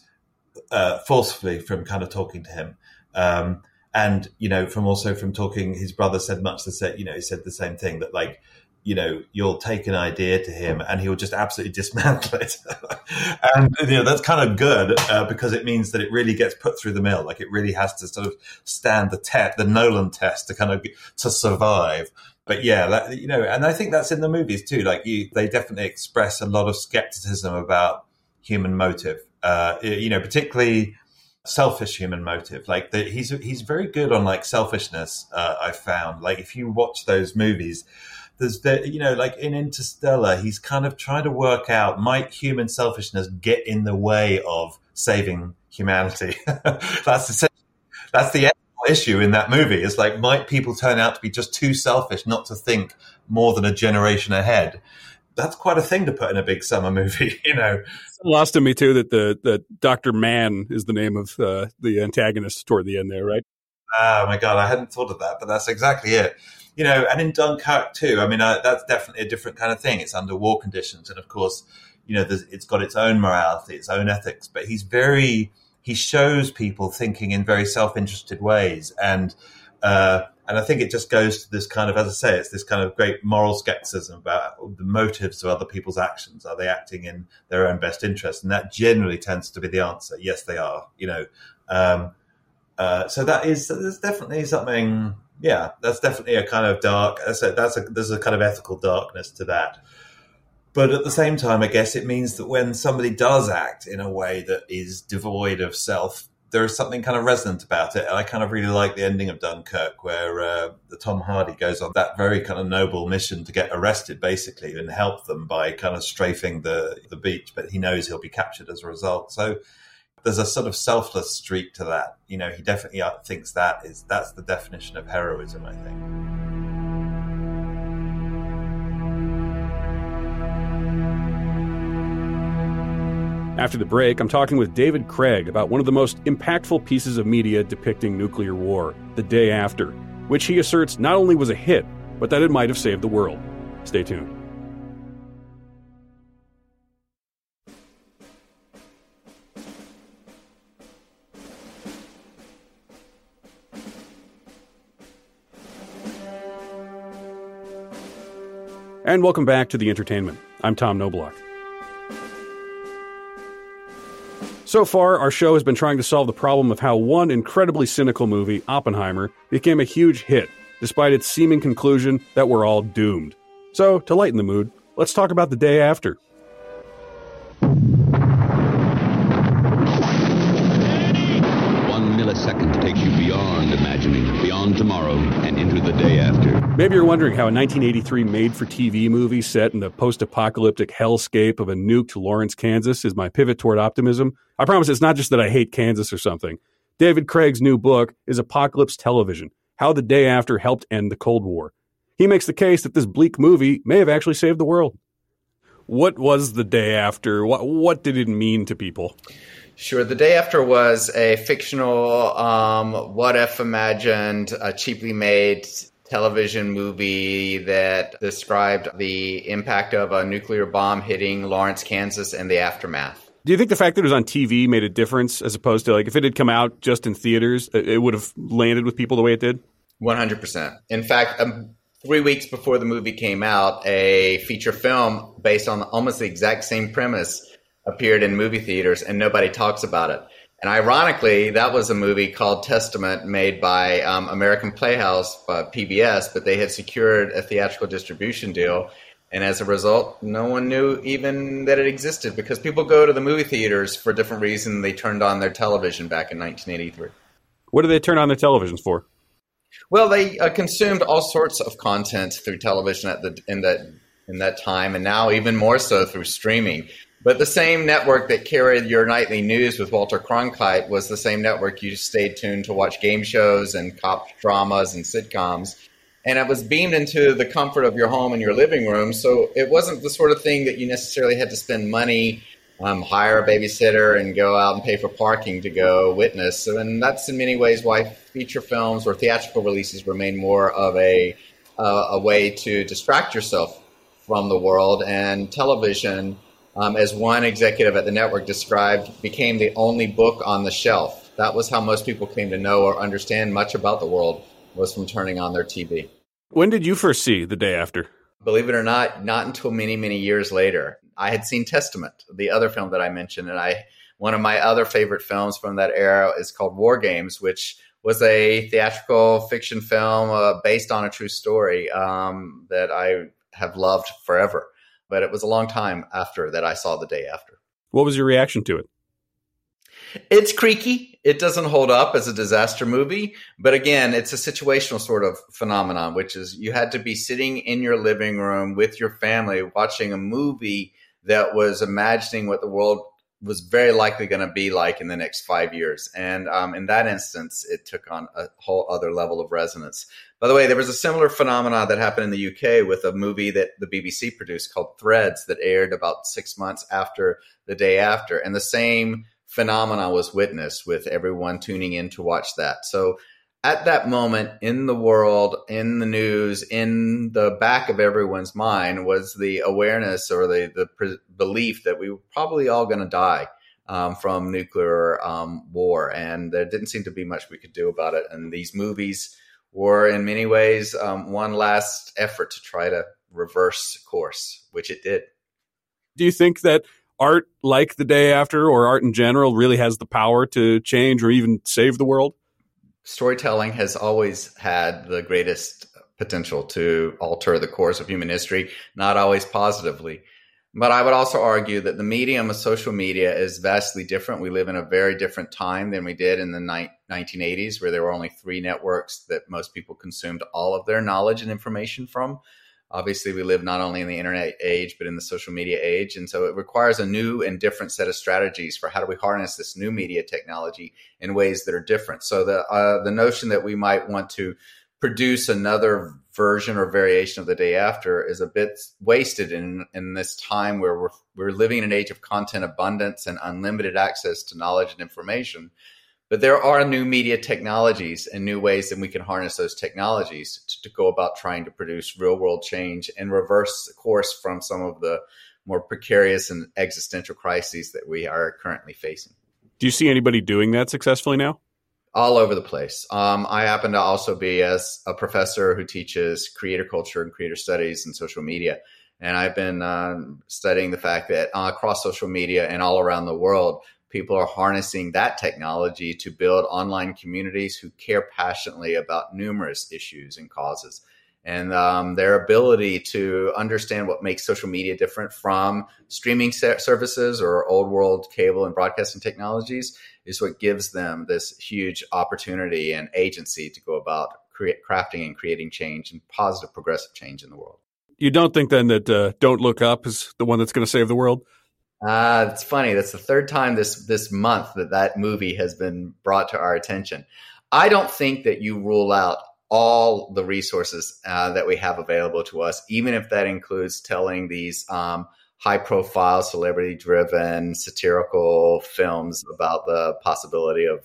uh, forcefully from kind of talking to him. Um, and you know from also from talking his brother said much the same you know he said the same thing that like you know, you'll take an idea to him and he'll just absolutely dismantle it. and, you know, that's kind of good uh, because it means that it really gets put through the mill. Like it really has to sort of stand the test, the Nolan test to kind of, to survive. But yeah, that, you know, and I think that's in the movies too. Like you, they definitely express a lot of skepticism about human motive. Uh, you know, particularly selfish human motive. Like the, he's he's very good on like selfishness. Uh, I found like if you watch those movies, there's the, you know, like in Interstellar, he's kind of trying to work out might human selfishness get in the way of saving humanity? that's the that's the issue in that movie. It's like might people turn out to be just too selfish not to think more than a generation ahead? That's quite a thing to put in a big summer movie, you know. lost to me too that the that Doctor Mann is the name of uh, the antagonist toward the end there, right? Oh my god, I hadn't thought of that, but that's exactly it you know, and in Dunkirk too. I mean, uh, that's definitely a different kind of thing. It's under war conditions, and of course, you know, it's got its own morality, its own ethics. But he's very he shows people thinking in very self-interested ways, and uh, and I think it just goes to this kind of, as I say, it's this kind of great moral skepticism about the motives of other people's actions. Are they acting in their own best interest? And that generally tends to be the answer. Yes, they are. You know. Um, uh, so that is there's definitely something yeah, that's definitely a kind of dark. That's a, that's a there's a kind of ethical darkness to that. But at the same time, I guess it means that when somebody does act in a way that is devoid of self, there is something kind of resonant about it. And I kind of really like the ending of Dunkirk, where uh, the Tom Hardy goes on that very kind of noble mission to get arrested, basically, and help them by kind of strafing the the beach. But he knows he'll be captured as a result. So there's a sort of selfless streak to that. You know, he definitely uh, thinks that is that's the definition of heroism. I think. After the break, I'm talking with David Craig about one of the most impactful pieces of media depicting nuclear war, The Day After, which he asserts not only was a hit, but that it might have saved the world. Stay tuned. And welcome back to the entertainment. I'm Tom Knobloch. So far, our show has been trying to solve the problem of how one incredibly cynical movie, Oppenheimer, became a huge hit, despite its seeming conclusion that we're all doomed. So, to lighten the mood, let's talk about the day after. One millisecond takes Maybe you're wondering how a 1983 made for TV movie set in the post apocalyptic hellscape of a nuked Lawrence, Kansas is my pivot toward optimism. I promise it's not just that I hate Kansas or something. David Craig's new book is Apocalypse Television How the Day After Helped End the Cold War. He makes the case that this bleak movie may have actually saved the world. What was the day after? What, what did it mean to people? Sure. The Day After was a fictional, um, what if imagined, a cheaply made television movie that described the impact of a nuclear bomb hitting Lawrence, Kansas, and the aftermath. Do you think the fact that it was on TV made a difference as opposed to like if it had come out just in theaters, it would have landed with people the way it did? 100%. In fact, um, three weeks before the movie came out, a feature film based on almost the exact same premise appeared in movie theaters and nobody talks about it. And ironically, that was a movie called Testament made by um, American Playhouse, uh, PBS, but they had secured a theatrical distribution deal. And as a result, no one knew even that it existed because people go to the movie theaters for different reasons. They turned on their television back in 1983. What did they turn on their televisions for? Well, they uh, consumed all sorts of content through television at the in that in that time, and now even more so through streaming. But the same network that carried your nightly news with Walter Cronkite was the same network you stayed tuned to watch game shows and cop dramas and sitcoms. And it was beamed into the comfort of your home and your living room. So it wasn't the sort of thing that you necessarily had to spend money, um, hire a babysitter, and go out and pay for parking to go witness. And that's in many ways why feature films or theatrical releases remain more of a, uh, a way to distract yourself from the world. And television um, as one executive at the network described, became the only book on the shelf. That was how most people came to know or understand much about the world was from turning on their TV. When did you first see the day after? Believe it or not, not until many, many years later. I had seen Testament, the other film that I mentioned, and I one of my other favorite films from that era is called War Games, which was a theatrical fiction film uh, based on a true story um, that I have loved forever but it was a long time after that I saw the day after. What was your reaction to it? It's creaky. It doesn't hold up as a disaster movie, but again, it's a situational sort of phenomenon, which is you had to be sitting in your living room with your family watching a movie that was imagining what the world was very likely going to be like in the next five years. And um, in that instance, it took on a whole other level of resonance. By the way, there was a similar phenomenon that happened in the UK with a movie that the BBC produced called Threads that aired about six months after the day after. And the same phenomenon was witnessed with everyone tuning in to watch that. So at that moment in the world, in the news, in the back of everyone's mind was the awareness or the, the pre- belief that we were probably all going to die um, from nuclear um, war. And there didn't seem to be much we could do about it. And these movies were, in many ways, um, one last effort to try to reverse course, which it did. Do you think that art like the day after or art in general really has the power to change or even save the world? storytelling has always had the greatest potential to alter the course of human history, not always positively. But I would also argue that the medium of social media is vastly different. We live in a very different time than we did in the ni- 1980s, where there were only three networks that most people consumed all of their knowledge and information from. Obviously we live not only in the internet age but in the social media age. And so it requires a new and different set of strategies for how do we harness this new media technology in ways that are different. So the uh, the notion that we might want to produce another version or variation of the day after is a bit wasted in in this time where we're we're living in an age of content abundance and unlimited access to knowledge and information but there are new media technologies and new ways that we can harness those technologies to, to go about trying to produce real world change and reverse course from some of the more precarious and existential crises that we are currently facing. Do you see anybody doing that successfully now? All over the place. Um, I happen to also be as a professor who teaches creator culture and creator studies and social media. And I've been uh, studying the fact that uh, across social media and all around the world, people are harnessing that technology to build online communities who care passionately about numerous issues and causes. And um, their ability to understand what makes social media different from streaming services or old world cable and broadcasting technologies is what gives them this huge opportunity and agency to go about create, crafting and creating change and positive progressive change in the world. You don't think then that uh, Don't Look Up is the one that's going to save the world? Uh, it's funny. That's the third time this this month that that movie has been brought to our attention. I don't think that you rule out all the resources uh, that we have available to us, even if that includes telling these um, high profile, celebrity driven, satirical films about the possibility of,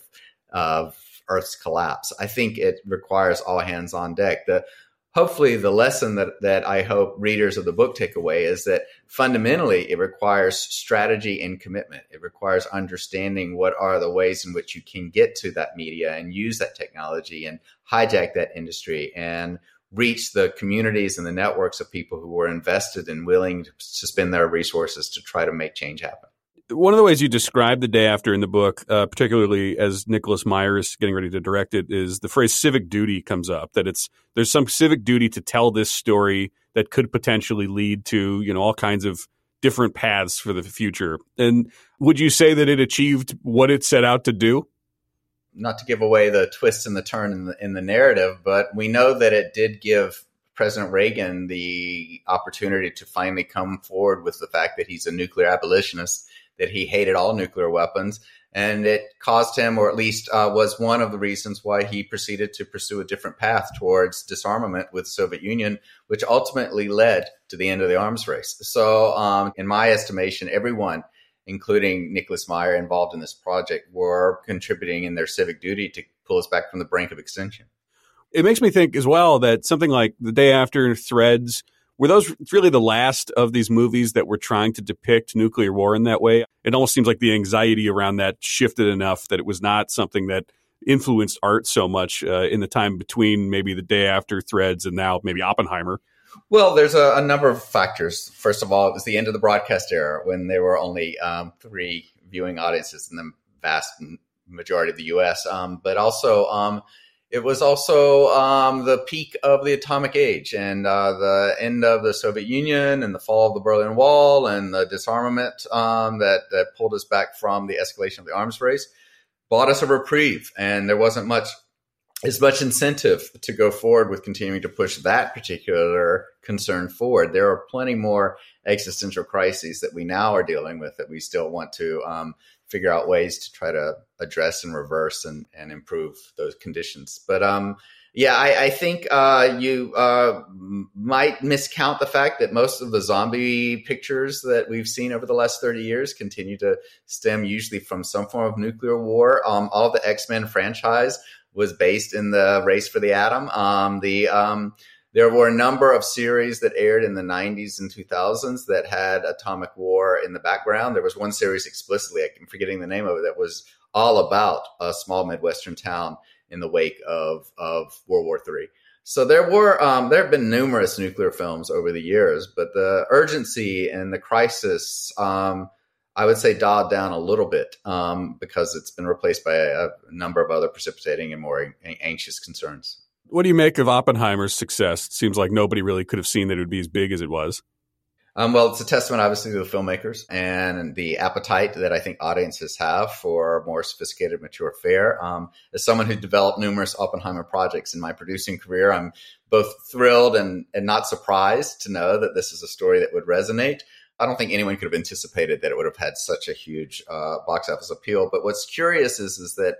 of Earth's collapse. I think it requires all hands on deck. The, hopefully, the lesson that, that I hope readers of the book take away is that fundamentally it requires strategy and commitment. It requires understanding what are the ways in which you can get to that media and use that technology and hijack that industry and reach the communities and the networks of people who are invested and willing to spend their resources to try to make change happen. One of the ways you describe the day after in the book, uh, particularly as Nicholas Meyer is getting ready to direct it, is the phrase "civic duty" comes up. That it's there's some civic duty to tell this story that could potentially lead to you know all kinds of different paths for the future. And would you say that it achieved what it set out to do? not to give away the twist and the turn in the, in the narrative, but we know that it did give President Reagan the opportunity to finally come forward with the fact that he's a nuclear abolitionist, that he hated all nuclear weapons. And it caused him, or at least uh, was one of the reasons why he proceeded to pursue a different path towards disarmament with the Soviet Union, which ultimately led to the end of the arms race. So, um, in my estimation, everyone including Nicholas Meyer involved in this project, were contributing in their civic duty to pull us back from the brink of extinction. It makes me think as well that something like the day after Threads were those really the last of these movies that were trying to depict nuclear war in that way? It almost seems like the anxiety around that shifted enough that it was not something that influenced art so much uh, in the time between maybe the day after Threads and now maybe Oppenheimer. Well, there's a, a, number of factors. First of all, it was the end of the broadcast era when there were only um, three viewing audiences in the vast majority of the U.S. Um, but also, um, it was also um, the peak of the atomic age and uh, the end of the Soviet Union and the fall of the Berlin Wall and the disarmament um, that that pulled us back from the escalation of the arms race. Bought us a reprieve, and there wasn't much as much incentive to go forward with continuing to push that particular concern forward. There are plenty more existential crises that we now are dealing with that we still want to um, figure out ways to try to address and reverse and, and improve those conditions. But um, yeah, I, I think uh, you uh, might miscount the fact that most of the zombie pictures that we've seen over the last 30 years continue to stem usually from some form of nuclear war. Um, all the X Men franchise was based in the race for the atom. Um, the um, there were a number of series that aired in the 90s and 2000s that had atomic war in the background. There was one series explicitly, I'm forgetting the name of it, that was all about a small Midwestern town in the wake of, of World War III. So there were um, there have been numerous nuclear films over the years, but the urgency and the crisis um, I would say dialed down a little bit um, because it's been replaced by a, a, number of other precipitating and more anxious concerns. What do you make of Oppenheimer's success? It seems like nobody really could have seen that it would be as big as it was. Um, well, it's a testament, obviously, to the filmmakers and the appetite that I think audiences have for more sophisticated, mature fare. Um, as someone who developed numerous Oppenheimer projects in my producing career, I'm both thrilled and, and not surprised to know that this is a story that would resonate. I don't think anyone could have anticipated that it would have had such a huge uh, box office appeal. But what's curious is is that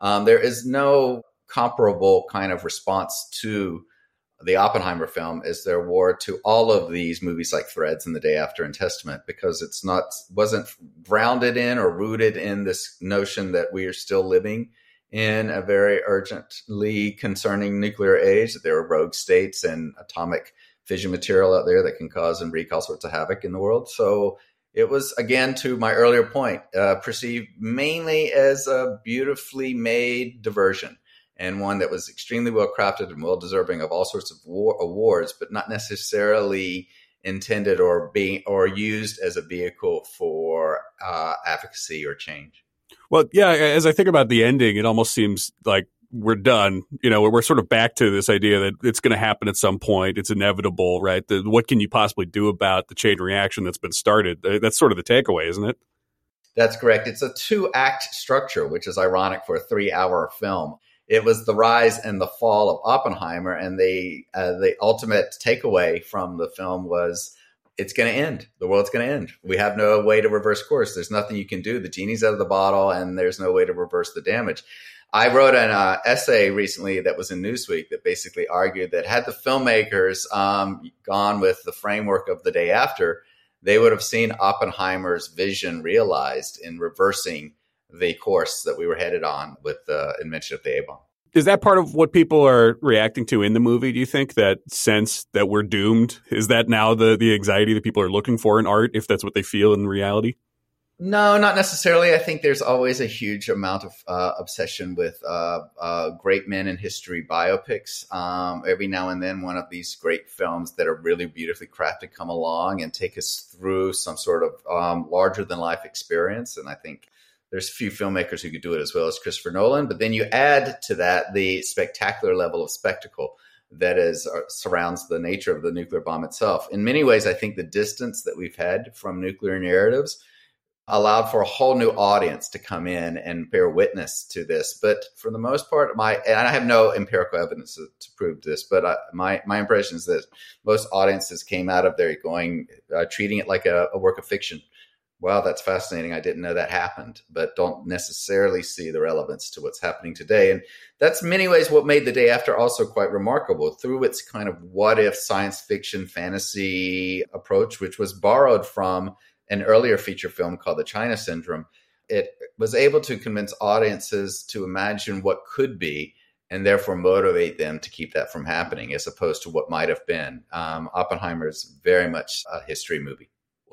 um, there is no comparable kind of response to the Oppenheimer film as there were to all of these movies like Threads and The Day After and Testament because it's not wasn't grounded in or rooted in this notion that we are still living in a very urgently concerning nuclear age. That there are rogue states and atomic fission material out there that can cause and wreak all sorts of havoc in the world. So It was, again, to my earlier point, uh, perceived mainly as a beautifully made diversion and one that was extremely well crafted and well deserving of all sorts of war- awards, but not necessarily intended or being or used as a vehicle for uh, advocacy or change. Well, yeah, as I think about the ending, it almost seems like we're done. You know, we're sort of back to this idea that it's going to happen at some point. It's inevitable, right? The, what can you possibly do about the chain reaction that's been started? That's sort of the takeaway, isn't it? That's correct. It's a two act structure, which is ironic for a three hour film. It was the rise and the fall of Oppenheimer, and the uh, the ultimate takeaway from the film was it's going to end. The world's going to end. We have no way to reverse course. There's nothing you can do. The genie's out of the bottle, and there's no way to reverse the damage. I wrote an uh, essay recently that was in Newsweek that basically argued that had the filmmakers um, gone with the framework of the day after, they would have seen Oppenheimer's vision realized in reversing the course that we were headed on with the invention of the A bomb. Is that part of what people are reacting to in the movie? Do you think that sense that we're doomed is that now the the anxiety that people are looking for in art, if that's what they feel in reality? No, not necessarily. I think there's always a huge amount of uh, obsession with uh, uh, great men in history biopics. Um, every now and then, one of these great films that are really beautifully crafted come along and take us through some sort of um, larger than life experience. And I think there's a few filmmakers who could do it as well as Christopher Nolan. But then you add to that the spectacular level of spectacle that is uh, surrounds the nature of the nuclear bomb itself. In many ways, I think the distance that we've had from nuclear narratives allowed for a whole new audience to come in and bear witness to this. But for the most part, my and I have no empirical evidence to, to prove this, but I, my my impression is that most audiences came out of there going uh, treating it like a, a work of fiction. Wow, that's fascinating. I didn't know that happened, but don't necessarily see the relevance to what's happening today. And that's many ways what made the day after also quite remarkable through its kind of what if science fiction fantasy approach, which was borrowed from an earlier feature film called The China Syndrome, it was able to convince audiences to imagine what could be and therefore motivate them to keep that from happening as opposed to what might have been. Um, Oppenheimer is very much a history movie.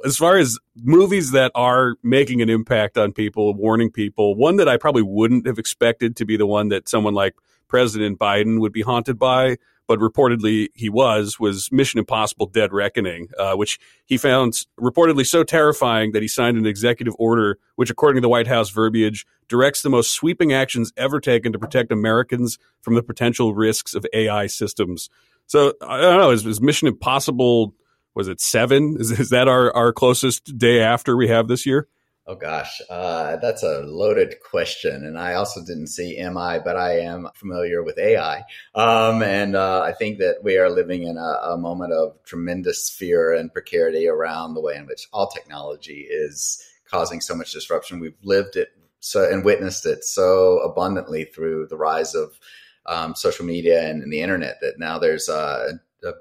As far as movies that are making an impact on people, warning people, one that I probably wouldn't have expected to be the one that someone like President Biden would be haunted by but reportedly he was, was Mission Impossible Dead Reckoning, uh, which he found reportedly so terrifying that he signed an executive order, which, according to the White House verbiage, directs the most sweeping actions ever taken to protect Americans from the potential risks of AI systems. So I don't know, is, is Mission Impossible, was it seven? Is, is that our, our closest day after we have this year? Oh gosh, uh, that's a loaded question, and I also didn't see MI, but I am familiar with AI, um, and uh, I think that we are living in a, a, moment of tremendous fear and precarity around the way in which all technology is causing so much disruption. We've lived it so and witnessed it so abundantly through the rise of um, social media and, and, the internet that now there's a,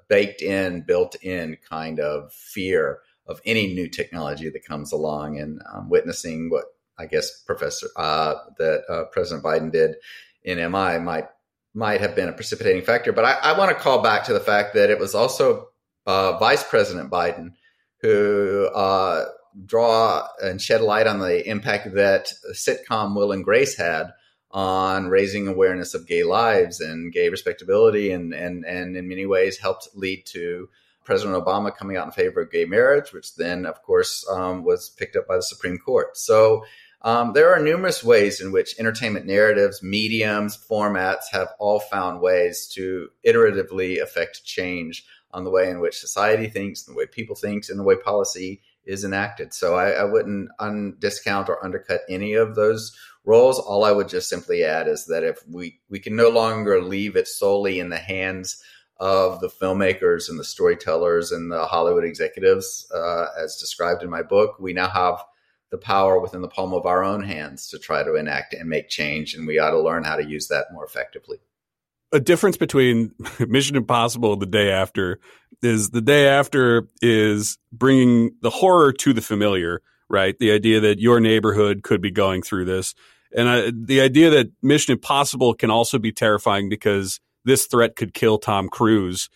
baked in, built in kind of fear of any new technology that comes along and um, witnessing what I guess Professor uh, that uh, President Biden did in MI might might have been a precipitating factor. But I, I want to call back to the fact that it was also uh, Vice President Biden who uh, draw and shed light on the impact that sitcom Will and Grace had on raising awareness of gay lives and gay respectability, and and and in many ways helped lead to President Obama coming out in favor of gay marriage, which then, of course, um, was picked up by the Supreme Court. So um, there are numerous ways in which entertainment narratives, mediums, formats have all found ways to iteratively affect change on the way in which society thinks, the way people think, and the way policy is enacted. So I, I wouldn't un- discount or undercut any of those roles. All I would just simply add is that if we, we can no longer leave it solely in the hands of the filmmakers and the storytellers and the Hollywood executives, uh, as described in my book. We now have the power within the palm of our own hands to try to enact and make change, and we ought to learn how to use that more effectively. A difference between Mission Impossible and the day after is the day after is bringing the horror to the familiar, right? The idea that your neighborhood could be going through this. And I, the idea that Mission Impossible can also be terrifying because this threat could kill Tom Cruise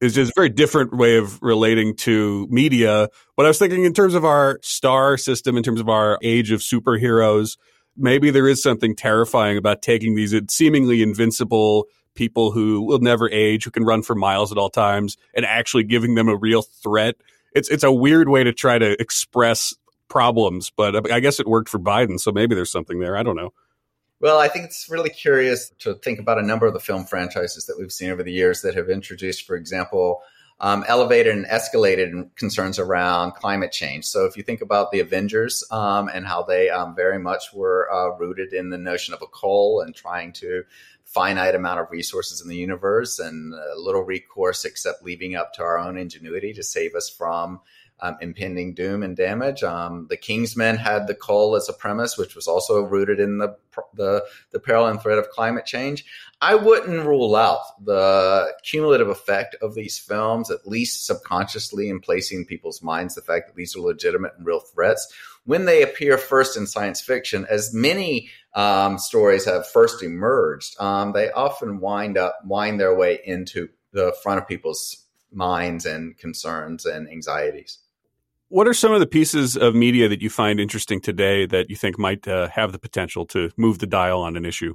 is just a very different way of relating to media. But I was thinking in terms of our star system, in terms of our age of superheroes, maybe there is something terrifying about taking these seemingly invincible people who will never age, who can run for miles at all times, and actually giving them a real threat. It's it's a weird way to try to express problems, but I guess it worked for Biden, so maybe there's something there. I don't know. Well, I think it's really curious to think about a number of the film franchises that we've seen over the years that have introduced, for example, um, elevated and escalated concerns around climate change. So, if you think about the Avengers um, and how they um, very much were uh, rooted in the notion of a coal and trying to finite amount of resources in the universe and little recourse except leaving up to our own ingenuity to save us from um, impending doom and damage. Um, the Kingsman had the coal as a premise, which was also rooted in the, the the peril and threat of climate change. I wouldn't rule out the cumulative effect of these films, at least subconsciously, in placing people's minds the fact that these are legitimate and real threats when they appear first in science fiction. As many um, stories have first emerged, um, they often wind up wind their way into the front of people's minds and concerns and anxieties. What are some of the pieces of media that you find interesting today that you think might uh, have the potential to move the dial on an issue?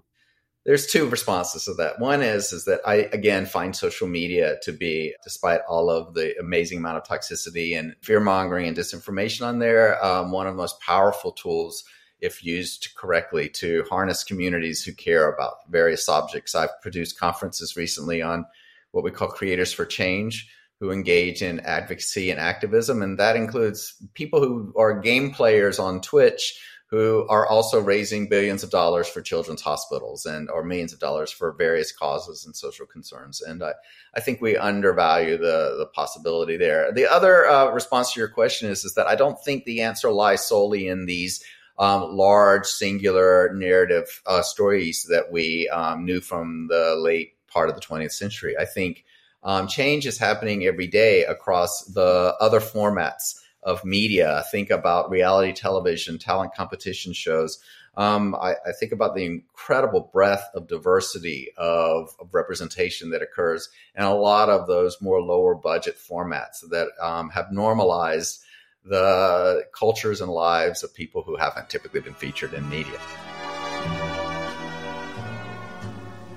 There's two responses to that. One is is that I again find social media to be, despite all of the amazing amount of toxicity and fear mongering and disinformation on there, um, one of the most powerful tools if used correctly to harness communities who care about various subjects. I've produced conferences recently on what we call creators for change, who engage in advocacy and activism. And that includes people who are game players on Twitch who are also raising billions of dollars for children's hospitals and or millions of dollars for various causes and social concerns. And I, I think we undervalue the, the possibility there. The other uh, response to your question is, is that I don't think the answer lies solely in these um, large singular narrative uh, stories that we um, knew from the late part of the 20th century. I think um, change is happening every day across the other formats of media. Think about reality television, talent competition shows. Um, I, I, think about the incredible breadth of diversity of, of, representation that occurs in a lot of those more lower budget formats that um, have normalized the cultures and lives of people who haven't typically been featured in media.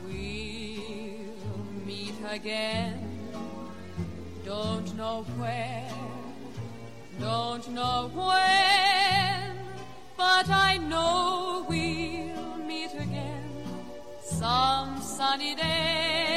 We'll meet again don't know where, don't know when, but I know we'll meet again some sunny day.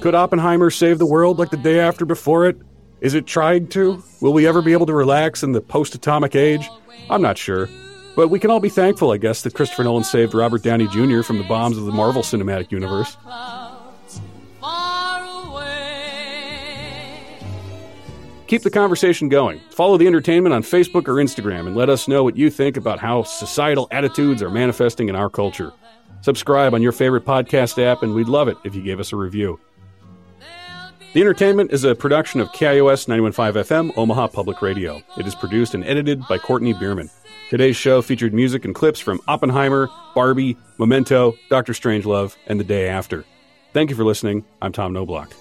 Could Oppenheimer save the world like the day after before it? Is it trying to? Will we ever be able to relax in the post atomic age? I'm not sure. But we can all be thankful, I guess, that Christopher Nolan saved Robert Downey Jr. from the bombs of the Marvel Cinematic Universe. Keep the conversation going. Follow the entertainment on Facebook or Instagram and let us know what you think about how societal attitudes are manifesting in our culture. Subscribe on your favorite podcast app, and we'd love it if you gave us a review. The Entertainment is a production of KIOS 915 FM, Omaha Public Radio. It is produced and edited by Courtney Bierman. Today's show featured music and clips from Oppenheimer, Barbie, Memento, Doctor Strangelove, and The Day After. Thank you for listening. I'm Tom Knobloch.